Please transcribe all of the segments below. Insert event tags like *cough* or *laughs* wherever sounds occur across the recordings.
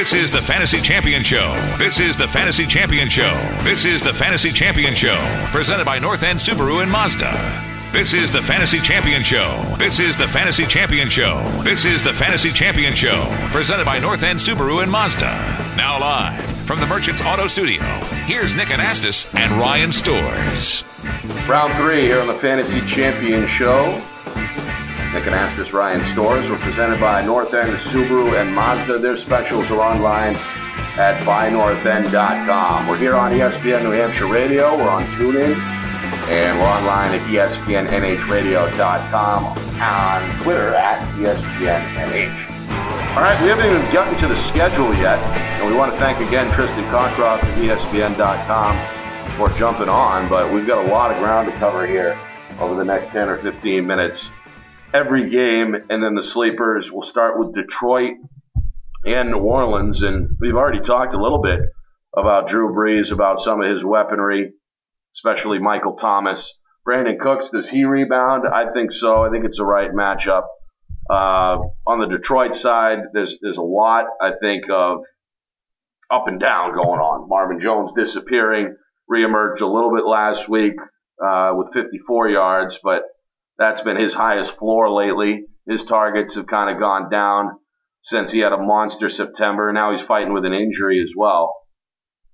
This is the Fantasy Champion Show. This is the Fantasy Champion Show. This is the Fantasy Champion Show. Presented by North End Subaru and Mazda. This is the Fantasy Champion Show. This is the Fantasy Champion Show. This is the Fantasy Champion Show. Presented by North End Subaru and Mazda. Now live from the Merchants Auto Studio. Here's Nick Anastos and Ryan Storrs. Round three here on the Fantasy Champion Show. Nick Anastos, Ryan Storrs. We're presented by North End Subaru and Mazda. Their specials are online at buynorthend.com. We're here on ESPN New Hampshire Radio. We're on TuneIn. And we're online at ESPNNHradio.com. On Twitter at ESPNNH. All right, we haven't even gotten to the schedule yet. And we want to thank again Tristan Cockcroft of ESPN.com for jumping on. But we've got a lot of ground to cover here over the next 10 or 15 minutes every game, and then the sleepers. We'll start with Detroit and New Orleans, and we've already talked a little bit about Drew Brees, about some of his weaponry, especially Michael Thomas. Brandin Cooks, does he rebound? I think so. I think it's the right matchup. Uh, on the Detroit side, there's there's a lot I think of up and down going on. Marvin Jones disappearing, reemerged a little bit last week uh, with 54 yards, but that's been his highest floor lately. His targets have kind of gone down since he had a monster September. Now he's fighting with an injury as well.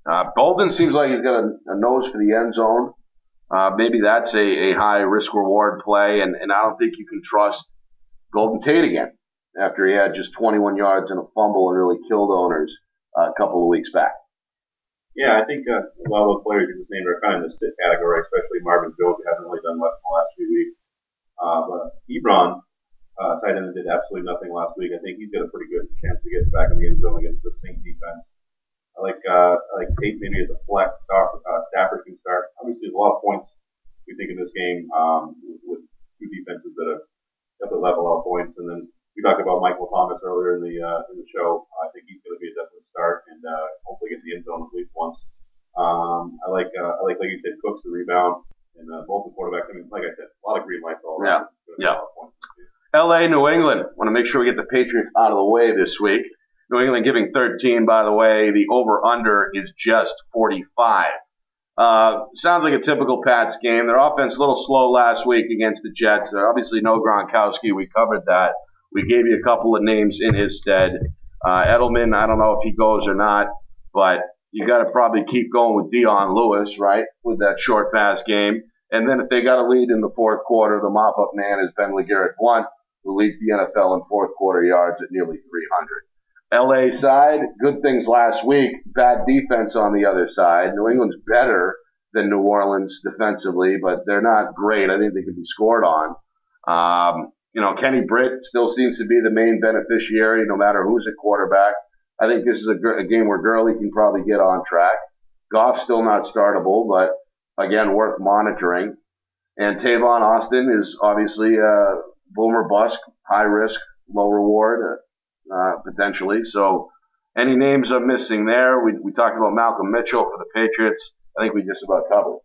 Uh, Boldin seems like he's got a, a nose for the end zone. Uh, maybe that's a, a high risk reward play, and, and I don't think you can trust Golden Tate again after he had just 21 yards and a fumble and really killed owners uh, a couple of weeks back. Yeah, I think uh, a lot of those players you just named are kind of in sit category, especially Marvin Jones, who hasn't really done much in the last few weeks. Uh, but Ebron, uh, tight end, did absolutely nothing last week. I think he's got a pretty good chance to get back in the end zone against the Saint defense. I like uh, I like Tate maybe as a flex. Stafford, uh, Stafford can start. Obviously, there's a lot of points we think in this game um, with, with two defenses that have definitely level out points. And then we talked about Michael Thomas earlier in the uh, in the show. I think he's going to be a definite start and uh, hopefully get the end zone at least once. Um, I like uh, I like like you said, Cooks the rebound and uh, both the quarterbacks. I mean, like I said, a lot of green lights all around. Yeah, yeah. L.A., New England. Want to make sure we get the Patriots out of the way this week. New England giving 13, by the way. The over/under is just 45. Uh, sounds like a typical Pats game. Their offense a little slow last week against the Jets. They're obviously no Gronkowski. We covered that. We gave you a couple of names in his stead. Uh, Edelman, I don't know if he goes or not, but you got to probably keep going with Dion Lewis, right, with that short pass game. And then if they got a lead in the fourth quarter, the mop up man is Ben LeGarrette Blunt, who leads the NFL in fourth quarter yards at nearly 300. LA side, good things last week, bad defense on the other side. New England's better than New Orleans defensively, but they're not great. I think they can be scored on. Um, you know, Kenny Britt still seems to be the main beneficiary, no matter who's at quarterback. I think this is a, a game where Gurley can probably get on track. Goff's still not startable, but again, worth monitoring. And Tavon Austin is obviously a boomer bust, high risk, low reward, uh, potentially. So any names I'm missing there? We, we talked about Malcolm Mitchell for the Patriots. I think we just about covered.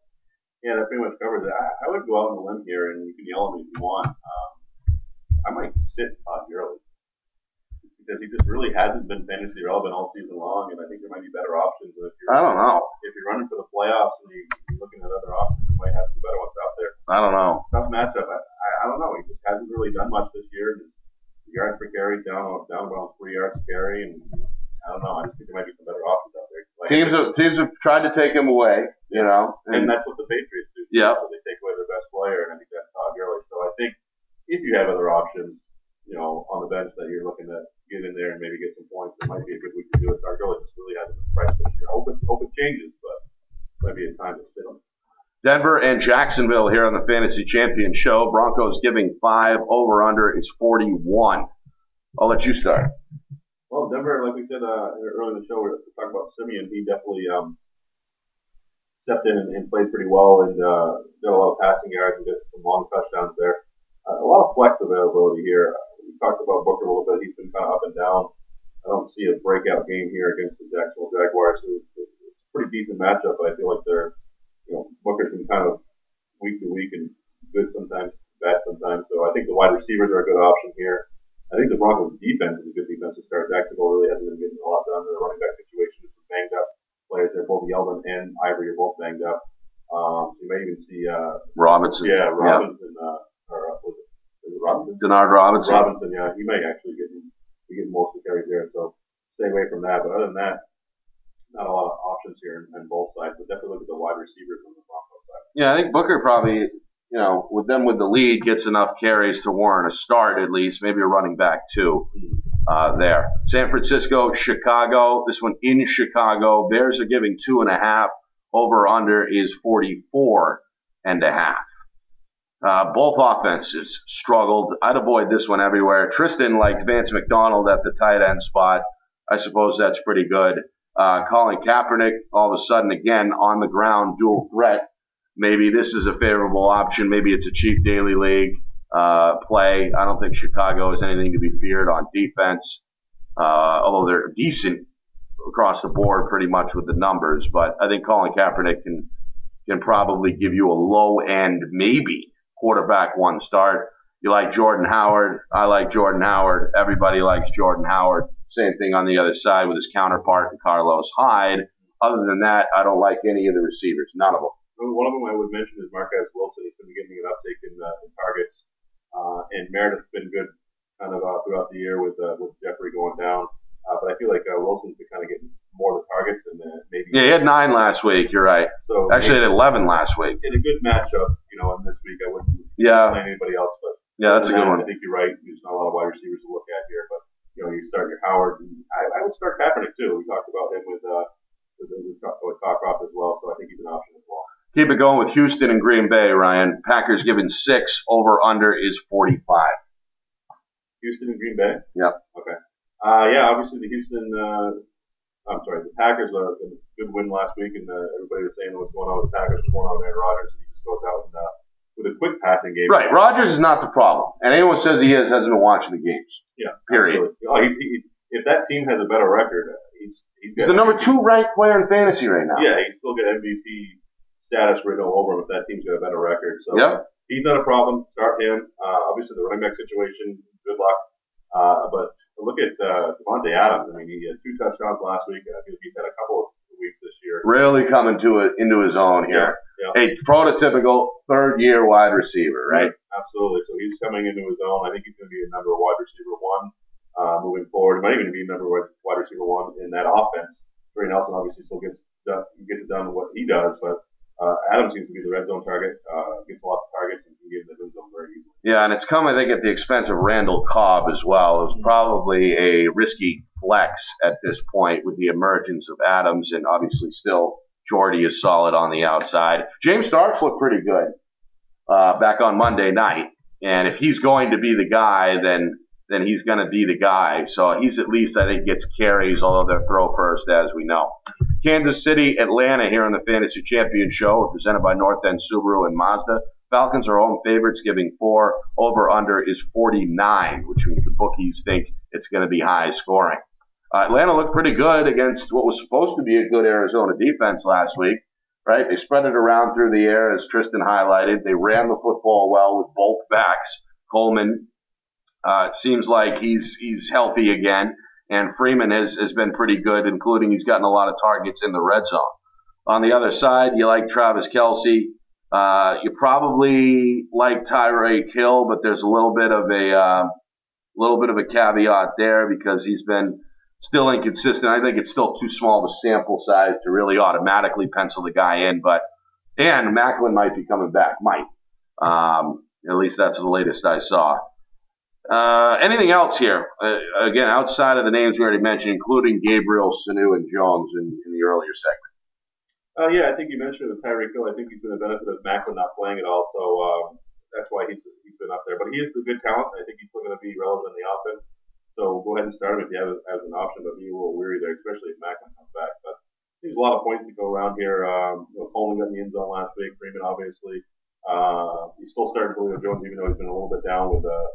Yeah, that pretty much covers it. I, I would go out on a limb here, and you can yell at me if you want. Um, I might sit Todd Gurley because he just really hasn't been fantasy relevant all season long, and I think there might be better options. If you're, I don't know. If you're running for the playoffs and you're looking at other options, you might have some better ones out there. I don't know. Tough matchup. I, I, I don't know. He just hasn't really done much this year. His yards per carry down down about three yards per carry, and I don't know. I just think there might be some better options out there. Like teams have teams have tried to take him away, you know, and, and that's what the Patriots do. Yeah, so they take away their best player, and I think that's Todd Gurley. So I think if you have other options, you know, on the bench that you're looking at get in there and maybe get some points. It might be a good week to do it. Dargola just really hasn't impressed this year. Hope it, hope it changes, but it might be a time to sit on. Denver and Jacksonville here on the Fantasy Champion Show. Broncos giving five over under is 41. I'll let you start. Well, Denver, like we said uh, earlier in the show, we Siemian. He definitely um, stepped in and, and, played pretty well and uh, got a lot of passing yards and got some long touchdowns there. Uh, a lot of flex availability here We talked about Booker a little bit. He's been kind of up and down. I don't see a breakout game here against the Jacksonville Jaguars. Who it's a pretty decent matchup, I feel like they're, you know, Booker's been kind of week to week and good sometimes, bad sometimes. So I think the wide receivers are a good option here. I think the Broncos' defense is a good defense to start. Jacksonville really hasn't been getting a lot done in the running back situation. Banged up players there. Both Yeldon and Ivory are both banged up. Um, you may even see uh, Robinson. Yeah, Robinson. Yeah. Uh, or uh, was it, was it Robinson? Denard Robinson. Robinson. Yeah, he may actually get be getting most of the carries there. So stay away from that. But other than that, not a lot of options here on both sides. But definitely look at the wide receivers on the Broncos side. Yeah, I think Booker probably you know, with them with the lead, gets enough carries to warrant a start at least, maybe a running back too. Uh, there, San Francisco, Chicago. This one in Chicago. Bears are giving two and a half. Over under is 44 and a half. Uh, both offenses struggled. I'd avoid this one everywhere. Tristan liked Vance McDonald at the tight end spot. I suppose that's pretty good. Uh, Colin Kaepernick, all of a sudden, again, on the ground, dual threat maybe this is a favorable option. Maybe it's a cheap daily league uh, play. I don't think Chicago is anything to be feared on defense, uh, although they're decent across the board pretty much with the numbers. But I think Colin Kaepernick can can probably give you a low end, maybe quarterback one start. You like Jordan Howard. I like Jordan Howard. Everybody likes Jordan Howard. Same thing on the other side with his counterpart, Carlos Hyde. Other than that, I don't like any of the receivers. None of them. One of them I would mention is Marquess Wilson. He's been getting an uptake in, uh, in targets, uh, and Meredith's been good kind of uh, throughout the year with uh, with Jeffery going down. Uh, but I feel like uh, Wilson's been kind of getting more of the targets and uh, maybe. Yeah, he had nine last week. You're right. So actually, he had eleven last week. In a good matchup, you know, and this week I wouldn't yeah. play anybody else, but yeah, that's a good one. I think you're right. There's not a lot of wide receivers to look at here, but you know, you start your Howard. And I, I would start Kaepernick too. We talked about him with uh with, with, with Cockcroft as well, so I think he's an option as well. Keep it going with Houston and Green Bay, Ryan. Packers given six. Over under is 45. Houston and Green Bay? Yep. Okay. Uh, yeah, obviously the Houston, uh, I'm sorry, the Packers uh, a good win last week, and uh, everybody was saying what's going on with the Packers, what's going on with Aaron Rodgers, and he just goes out and uh, with a quick passing game. Right, Rodgers is not the problem, and anyone says he is hasn't been watching the games. Yeah. Period. Oh, he's, he, if that team has a better record, uh, he's he's, he's the number two ranked player in fantasy right now. Yeah, he's still got MVP status written all over him if that team's got a better record. So he's not a problem. Start him. Uh, obviously, the running back situation, good luck. Uh, but look at uh, Davante Adams. I mean, he had two touchdowns last week. I think he's had a couple of weeks this year. Really coming to it into his own here. Yeah, yeah. A prototypical third year wide receiver, right? Yeah, absolutely. So he's coming into his own. I think he's going to be a number of wide receiver one uh, moving forward. He might even be number of wide receiver one in that offense. Trey Nelson obviously still gets done, gets done what he does, but uh, Adams seems to be the red zone target, uh, gets lots of targets and can in the red zone very easily. Yeah, and it's come, I think, at the expense of Randall Cobb as well. It was probably a risky flex at this point with the emergence of Adams, and obviously still Jordy is solid on the outside. James Starks looked pretty good uh, back on Monday night, and if he's going to be the guy, then then he's going to be the guy. So he's at least, I think, gets carries, although they're throw first, as we know. Kansas City, Atlanta here on the Fantasy Champion Show, presented by North End Subaru and Mazda. Falcons are home favorites, giving four. Over under is 49, which means the bookies think it's going to be high scoring. Uh, Atlanta looked pretty good against what was supposed to be a good Arizona defense last week, right? They spread it around through the air, as Tristan highlighted. They ran the football well with both backs. Coleman uh, seems like he's he's healthy again, and Freeman has has been pretty good, including he's gotten a lot of targets in the red zone. On the other side, you like Travis Kelce. Uh, you probably like Tyreek Hill, but there's a little bit of a uh, little bit of a caveat there because he's been still inconsistent. I think it's still too small of a sample size to really automatically pencil the guy in. But and Maclin might be coming back, might. Um, at least that's the latest I saw. Uh, anything else here? Uh, again, outside of the names we already mentioned, including Gabriel, Sanu, and Jones in, in the earlier segment. Uh, yeah, I think you mentioned with Tyreek Hill. I think he's been a benefit of Maclin not playing at all, so um, that's why he's he's been up there. But he is a good talent. I think he's still going to be relevant in the offense. So go ahead and start him if you have as an option. But be a little weary there, especially if Maclin comes back. But there's a lot of points to go around here. Um, you know, Coleman got in the end zone last week. Freeman obviously. Uh, he's still starting Julio Jones, even though he's been a little bit down with uh,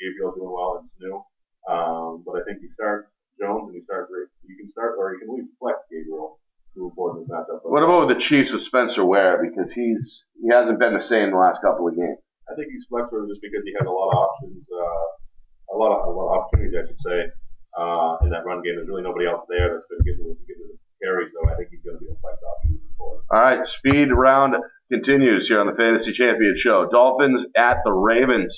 Gabriel doing well and Sanu. Um, but I think you start Jones and you start you can start or you can leave flex Gabriel to avoid this matchup. What about with the Chiefs with Spencer Ware because he's he hasn't been the same the last couple of games. I think he's flexor just because he has a lot of options, uh, a lot of a lot of opportunities, I should say, uh, in that run game. There's really nobody else there that's been getting, getting the carries, so I think he's going to be a flex option. All right, speed round continues here on the Fantasy Champion Show. Dolphins at the Ravens.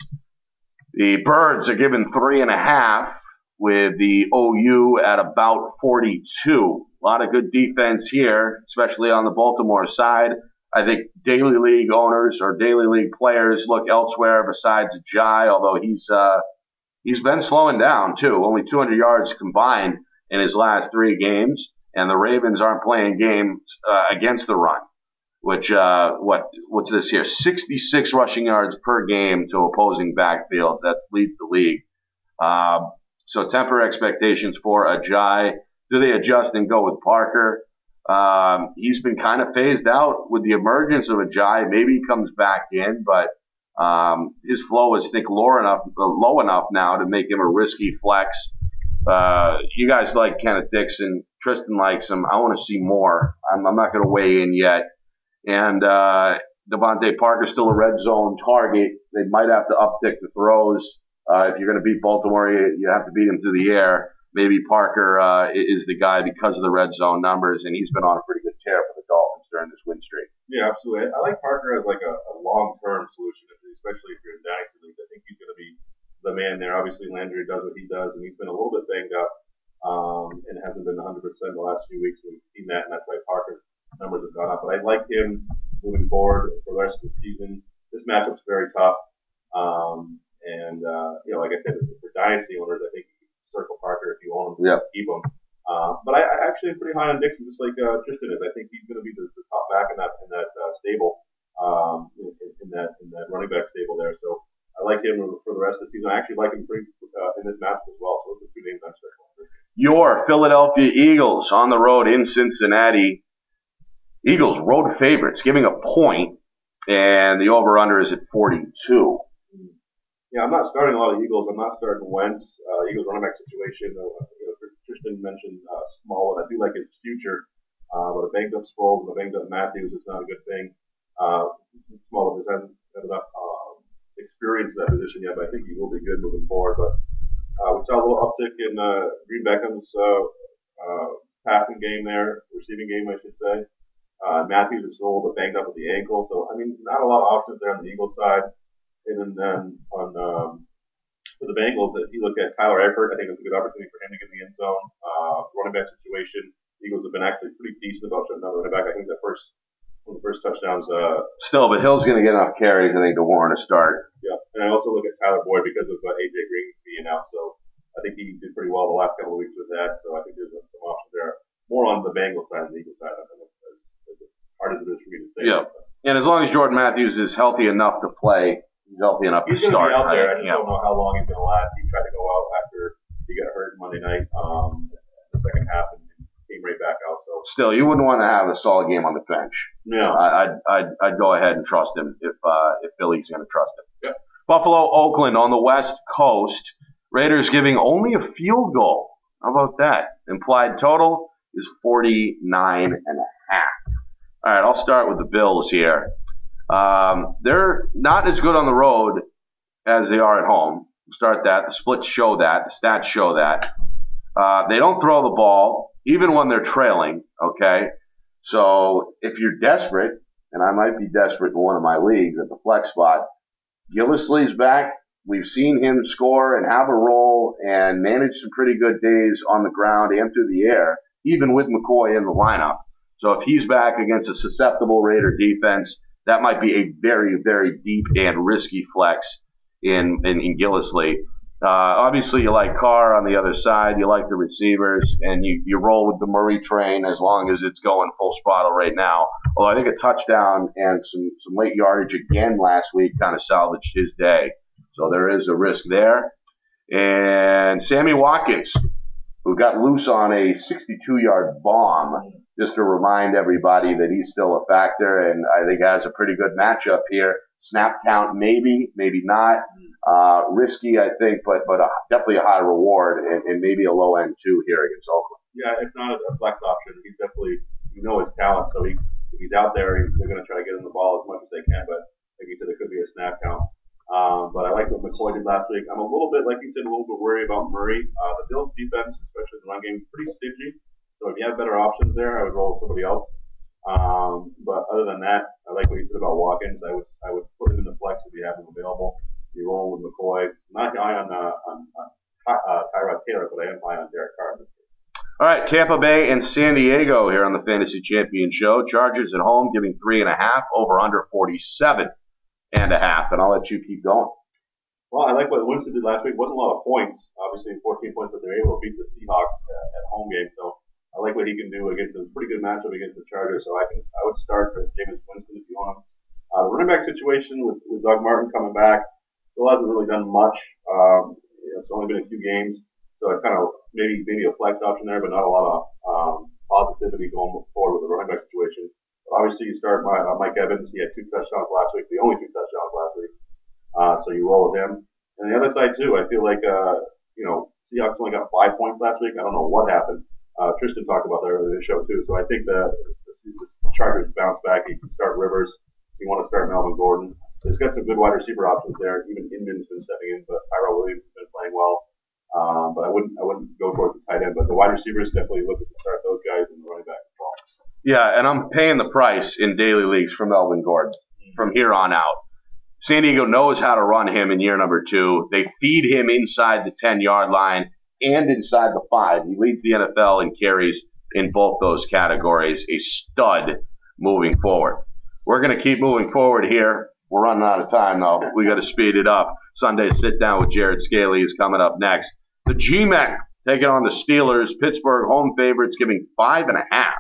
The Birds are given three and a half with the OU at about 42. A lot of good defense here, especially on the Baltimore side. I think daily league owners or daily league players look elsewhere besides Jai, although he's uh, he's been slowing down too. Only 200 yards combined in his last three games, and the Ravens aren't playing games uh, against the run. Which uh, what what's this here? 66 rushing yards per game to opposing backfields. That leads the league. Uh, so temper expectations for Ajayi. Do they adjust and go with Parker? Um, he's been kind of phased out with the emergence of Ajayi. Maybe he comes back in, but um, his flow is think low enough, low enough now to make him a risky flex. Uh, you guys like Kenneth Dixon. Tristan likes him. I want to see more. I'm, I'm not going to weigh in yet. And uh, Parker still a red zone target. They might have to uptick the throws. Uh, if you're going to beat Baltimore, you, have to beat him through the air maybe Parker uh, is the guy because of the red zone numbers, and he's been on a pretty good tear for the Dolphins during this win streak. Yeah, absolutely. I like Parker as like a, a long-term solution, especially if you're in dynasty leagues. I think he's going to be the man there. Obviously, Landry does what he does, and he's been a little bit banged up um, and hasn't been 100% the last few weeks. We've seen that, and that's why Parker's numbers have gone up. But I like him moving forward for the rest of the season. This matchup's very tough. Um, and, uh, you know, like I said, for dynasty owners, I think circle Parker if you own him. Yeah. Keep him. Uh, but I, I actually am pretty high on Dixon, just like uh, Tristan is. I think he's going to be the, the top back in that in that uh, stable, um, in, in that in that running back stable there. So I like him for the rest of the season. I actually like him pretty uh, in this match as well. So those are two names I'm circling. Your Philadelphia Eagles on the road in Cincinnati. Eagles road favorites, giving a point, and the over/under is at 42. Yeah, I'm not starting a lot of Eagles. I'm not starting Wentz. Uh, Eagles running back situation. Uh, you know, Tristan mentioned uh, Small, and I do like his future. Uh, but a banged up Sproles and a banged up Matthews is not a good thing. Uh, Small just hasn't had enough uh, experience in that position yet, but I think he will be good moving forward. But uh, we saw a little uptick in uh, Green Beckham's uh, uh, passing game there, receiving game, I should say. Uh, Matthews is still a little banged up with the ankle, so I mean, not a lot of options there on the Eagles side. And then on um, for the Bengals, if you look at Tyler Eifert, I think it's a good opportunity for him to get in the end zone. Uh, running back situation, Eagles have been actually pretty decent about shutting down the running back. I think that first one of the first touchdowns. Uh, Still, but Hill's going to get enough carries, I think, to warrant a start. Yeah, and I also look at Tyler Boyd because of uh, AJ Green being out. So I think he did pretty well the last couple of weeks with that. So I think there's some options there. More on the Bengals side than the Eagles side. I think as, as hard as it is for me to say. Yeah. And as long as Jordan Matthews is healthy enough to play, he's healthy enough he's to start. Be out there. I just yeah. don't know how long he's going to last. He tried to go out after he got hurt Monday night, um, the second half, and came right back out. So still, you wouldn't want to have a solid game on the bench. Yeah, I, I'd, I'd I'd go ahead and trust him if uh, if Philly's going to trust him. Yeah. Buffalo, Oakland on the West Coast. Raiders giving only a field goal. How about that? Implied total is 49 and a half. All right, I'll start with the Bills here. Um, they're not as good on the road as they are at home. Start that. The splits show that. The stats show that. Uh, they don't throw the ball even when they're trailing. Okay, so if you're desperate, and I might be desperate in one of my leagues at the flex spot, Gillislee's back. We've seen him score and have a role and manage some pretty good days on the ground and through the air, even with McCoy in the lineup. So if he's back against a susceptible Raider defense, that might be a very, very deep and risky flex in, in, in. Uh, obviously, you like Carr on the other side. You like the receivers, and you, you roll with the Murray train as long as it's going full throttle right now. Although I think a touchdown and some, some late yardage again last week kind of salvaged his day. So there is a risk there. And Sammy Watkins, who got loose on a 62 yard bomb, just to remind everybody that he's still a factor and I think has a pretty good matchup here. Snap count, maybe, maybe not. Uh, risky, I think, but but a, definitely a high reward and, and maybe a low end too here against Oakland. Yeah, it's not a flex option. He's definitely, you know, his talent. So he, if he's out there, they're going to try to get him the ball as much as they can. But like you said, it could be a snap count. Um, but I like what McCoy did last week. I'm a little bit, like you said, a little bit worried about Murray. Uh, the Bills' defense, especially the run game, pretty stingy. So if you have better options there, I would roll with somebody else. Um, but other than that, I like what you said about Watkins. I would I would put him in the flex if you have him available. You roll with McCoy. I'm not high on uh, on, on uh, Tyrod Taylor, but I am high on Derek Carr. All right, Tampa Bay and San Diego here on the Fantasy Champion Show. Chargers at home giving three and a half, over under 47 and a half. And I'll let you keep going. Well, I like what Winston did last week. wasn't a lot of points, obviously 14 points, but they were able to beat the Seahawks at, at home game. So I like what he can do against a pretty good matchup against the Chargers. So I can I would start with Jameis Winston if you want him. Uh, the running back situation with, with Doug Martin coming back still hasn't really done much. Um, it's only been a few games. So it's kind of maybe maybe a flex option there, but not a lot of um, positivity going forward with the running back situation. But obviously, you start my, uh, Mike Evans. He had two touchdowns last week, the only two touchdowns last week. Uh, so you roll with him. And the other side too, I feel like uh, you know Seahawks only got five points last week. I don't know what happened. Uh, Tristan talked about that earlier in the show too. So I think the, the, Chargers bounce back. You can start Rivers. You want to start Melvin Gordon. There's got some good wide receiver options there. Even Inman's been stepping in, but Tyrell Williams has been playing well. Um, but I wouldn't I wouldn't go towards the tight end. But the wide receivers definitely look to start those guys and the running back as well. Yeah, and I'm paying the price in daily leagues for Melvin Gordon from here on out. San Diego knows how to run him in year number two. They feed him inside the 10 yard line and inside the five. He leads the NFL in carries in both those categories. A stud moving forward. We're going to keep moving forward here. We're running out of time though. We got to speed it up. Sunday sit down with Jared Scaly is coming up next. The G-Men taking on the Steelers. Pittsburgh home favorites giving five and a half.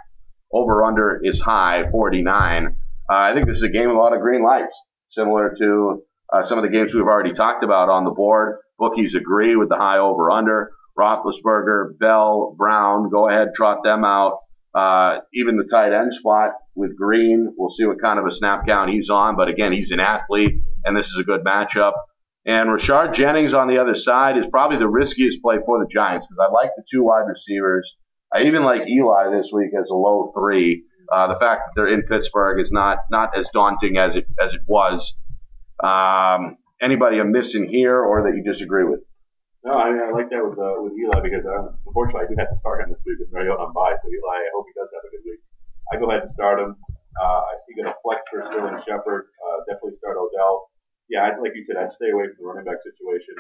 Over under is high, 49. Uh, I think this is a game with a lot of green lights, similar to uh, some of the games we've already talked about on the board. Bookies agree with the high over under. Roethlisberger, Bell, Brown, go ahead, trot them out. Uh, even the tight end spot with Green, we'll see what kind of a snap count he's on. But again, he's an athlete, and this is a good matchup. And Rashard Jennings on the other side is probably the riskiest play for the Giants because I like the two wide receivers. I even like Eli this week as a low three. Uh, the fact that they're in Pittsburgh is not not as daunting as it as it was. Um, anybody I'm missing here or that you disagree with? No, I, mean, I like that with uh, with Eli because uh, unfortunately I do have to start him this week with Mariota on bye. So Eli, I hope he does have a good week. I go ahead and start him. Uh, I think a flex for Sterling Shepard. Uh, definitely start Odell yeah, I'd, like you said, I'd stay away from the running back situation.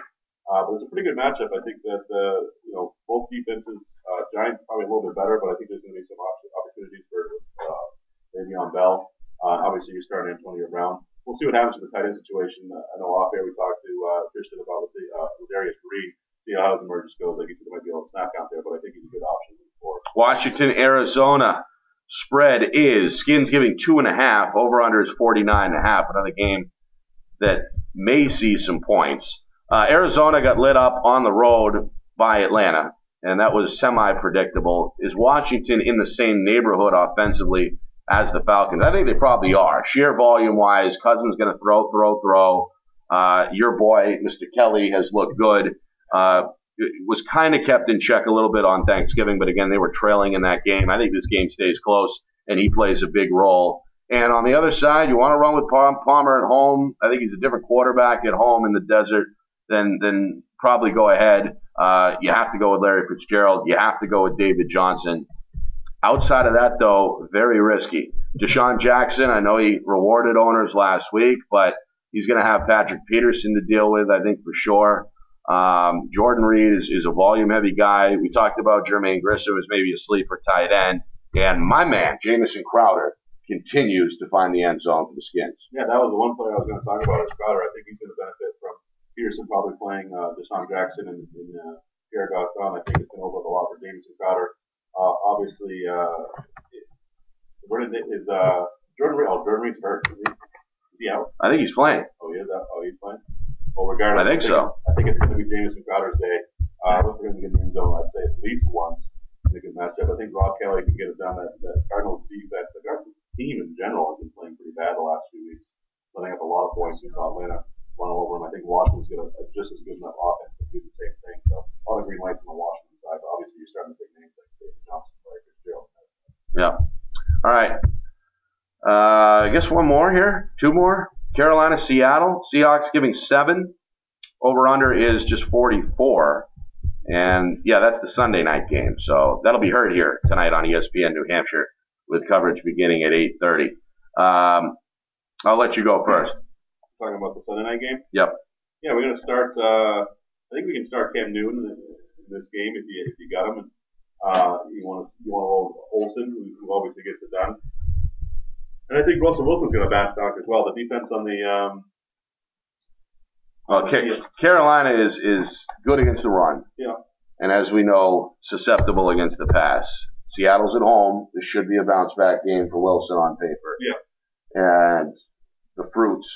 Uh, but it's a pretty good matchup. I think that uh, you know both defenses, uh, Giants probably a little bit better, but I think there's going to be some opportunities for uh, Le'Veon Bell. Uh, obviously, you're starting Antonio Brown. We'll see what happens with the tight end situation. Uh, I know off air we talked to uh, Christian about with the uh, with Darius Green. See how his emergence goes. I think there might be a little snap out there, but I think he's a good option for Washington, Arizona. Spread is Skins giving two and a half. Over under is 49 and a half. Another game that may see some points. Uh, Arizona got lit up on the road by Atlanta, and that was semi predictable. Is Washington in the same neighborhood offensively as the Falcons? I think they probably are. Sheer volume wise, Cousins going to throw, throw, throw. Uh, your boy, Mr. Kelley, has looked good. Uh, was kind of kept in check a little bit on Thanksgiving, but again, they were trailing in that game. I think this game stays close, and he plays a big role. And on the other side, you want to run with Palmer at home. I think he's a different quarterback at home in the desert than than probably go ahead. Uh, you have to go with Larry Fitzgerald. You have to go with David Johnson. Outside of that, though, very risky. DeSean Jackson, I know he rewarded owners last week, but he's going to have Patrick Peterson to deal with, I think, for sure. Um, Jordan Reed is, is a volume heavy guy. We talked about Jermaine Gresham as maybe a sleeper tight end. And my man, Jamison Crowder, continues to find the end zone for the Skins. Yeah, that was the one player I was going to talk about is Crowder. I think he's going to benefit from Peterson probably playing uh, DeSean Jackson and, and uh, Pierre Garcon. I think it's going to open up a lot for Jamison Crowder. Uh, obviously, uh, Jordan is uh, Jordan Reed. Oh, Jordan Reed's hurt. Is he, is he out? I think he's playing. Oh, he is out. Oh, he's playing. Well, regardless, I think, I think so. I think it's going to be Jamison Crowder's day. Uh, we're going to get in the end zone, I'd say, at least once in a good matchup. I think Rob Kelley can get it done. That, that Cardinals defense, the Cardinals team in general has been playing pretty bad the last few weeks, letting up a lot of points. We saw Atlanta run all over them. I think Washington's going to just as good enough offense to do the same thing. So a lot of green lights on the Washington side, but obviously you're starting to take names like David Johnson, Larry Fitzgerald. Yeah. All right. I guess one more here. Two more. Carolina, Seattle. Seahawks giving seven. Over under is just 44. And yeah, that's the Sunday night game. So that'll be heard here tonight on ESPN New Hampshire with coverage beginning at 8:30. Um, I'll let you go first. Talking about the Sunday night game. Yep. Yeah, we're gonna start. Uh, I think we can start Cam Newton in, this game if you if you got him. And, uh, you want to you want to roll Olsen, who, who obviously gets it done. And I think Russell Wilson's going to bounce back as well. The defense on the um, well, Ca- Carolina is is good against the run. Yeah. And as we know, susceptible against the pass. Seattle's at home. This should be a bounce back game for Wilson on paper. Yeah. And the fruits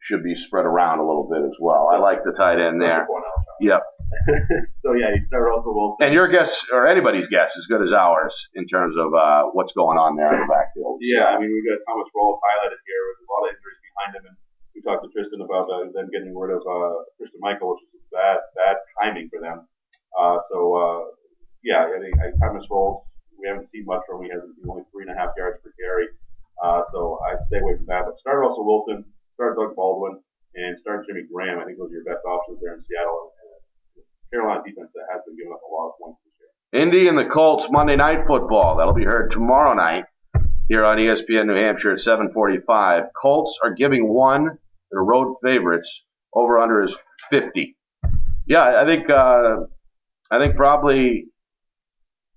should be spread around a little bit as well. I like the tight end there. Yep. *laughs* so yeah, you start Russell Wilson. And your guess, or anybody's guess, is as good as ours in terms of uh, what's going on there in the backfield. Yeah, I mean we've got Thomas Rawls highlighted here with a lot of injuries behind him, and we talked to Tristan about uh, them getting rid of uh, Christine Michael, which is bad bad timing for them. Uh, so uh, yeah, I think I, Thomas Rawls we haven't seen much from him. He has only three and a half yards per carry. Uh, so I'd stay away from that. But start Russell Wilson, start Doug Baldwin, and start Jimmy Graham. I think those are your best options there in Seattle. Carolina defense that has been giving up a lot of points this year. Indy and the Colts Monday Night Football. That'll be heard tomorrow night here on ESPN New Hampshire at 7:45. Colts are giving one. Their road favorites. Over under is 50. Yeah, I think uh, I think probably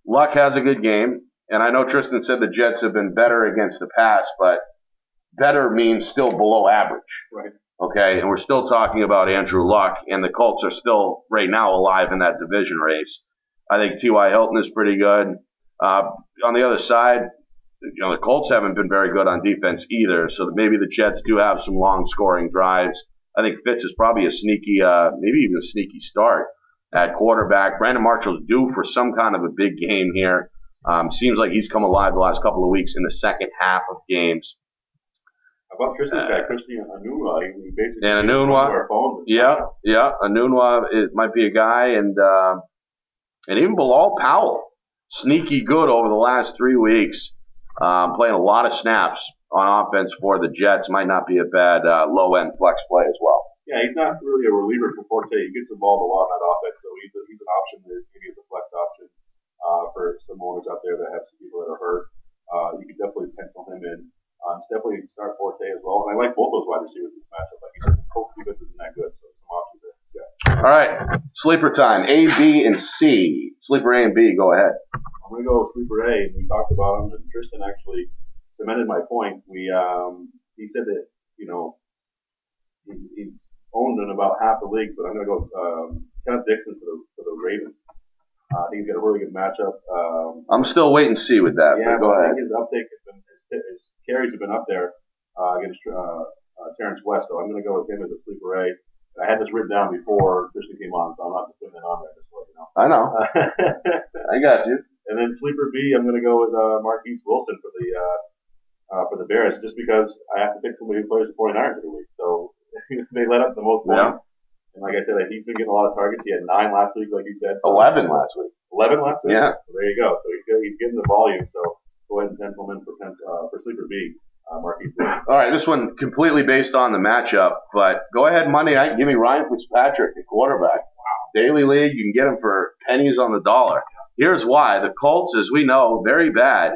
Luck has a good game, and I know Tristan said the Jets have been better against the pass, but better means still below average. Right. Okay, and we're still talking about Andrew Luck, and the Colts are still right now alive in that division race. I think T.Y. Hilton is pretty good. Uh, on the other side, you know, the Colts haven't been very good on defense either, so maybe the Jets do have some long scoring drives. I think Fitz is probably a sneaky, uh, maybe even a sneaky start at quarterback. Brandon Marshall's due for some kind of a big game here. Um, seems like he's come alive the last couple of weeks in the second half of games. About Tristan's guy, Christian Enunwa? He basically And Enunwa, yeah, yeah, Enunwa it might be a guy, and uh, and even Bilal Powell, sneaky good over the last three weeks, um, playing a lot of snaps on offense for the Jets. Might not be a bad uh, low end flex play as well. Yeah, he's not really a reliever for Forte. He gets involved a lot in that offense, so he's a, he's an option that maybe is a flex option uh, for some owners out there that have some people that are hurt. Uh, you can definitely pencil him in. Uh, it's definitely start Forte as well. And I like both those wide receivers in this matchup. Like, hopefully this isn't that good, so some options there. Yeah. All right, sleeper time. A, B, and C. Sleeper A and B. Go ahead. I'm gonna go with sleeper A. We talked about him, and Tristan actually cemented my point. We um, he said that you know he's, he's owned in about half the league, but I'm gonna go um, Kenneth Dixon for the for the Ravens. Uh, I think he's got a really good matchup. Um, I'm still waiting to see with that. yeah, but go ahead. think his uptake has been his, his carries have been up there uh, against uh, uh, Terrance West. So I'm going to go with him as a sleeper A. I had this written down before Christian came on, so I'm not just putting it on there just let you know. I know. *laughs* I got you. and then sleeper B, I'm going to go with uh, Marquess Wilson for the uh, uh, for the Bears, just because I have to pick somebody who plays the 49ers every week. So *laughs* they let up the most Yeah. points. And like I said, he's been getting a lot of targets. He had nine last week, like you said. 11 last week. 11 last week. Yeah. So there you go. So he's, he's getting the volume. So go ahead and pencil him in for uh, for sleeper B, uh, All right, this one completely based on the matchup, but go ahead Monday night. Give me Ryan Fitzpatrick at quarterback. Wow. Daily league, you can get him for pennies on the dollar. Here's why: the Colts, as we know, very bad,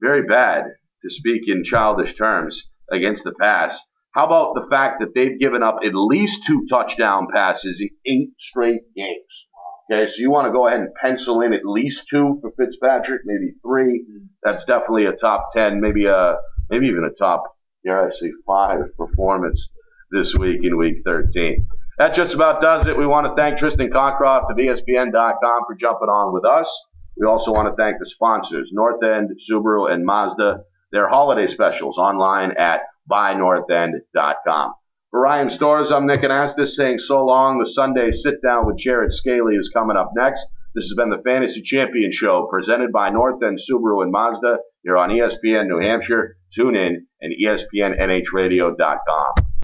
very bad to speak in childish terms against the pass. How about the fact that they've given up at least two touchdown passes in eight straight games? Okay, so you want to go ahead and pencil in at least two for Fitzpatrick, maybe three. That's definitely a top ten, maybe a maybe even a top, dare I say, five performance this week in week 13. That just about does it. We want to thank Tristan Cockcroft of ESPN.com for jumping on with us. We also want to thank the sponsors, North End, Subaru, and Mazda. Their holiday specials online at buynorthend.com. For Ryan Storrs, I'm Nick Anastos saying so long. The Sunday sit down with Jared Scaly is coming up next. This has been the Fantasy Champion Show presented by North End Subaru and Mazda. You're on ESPN New Hampshire. Tune in and ESPNNHradio.com.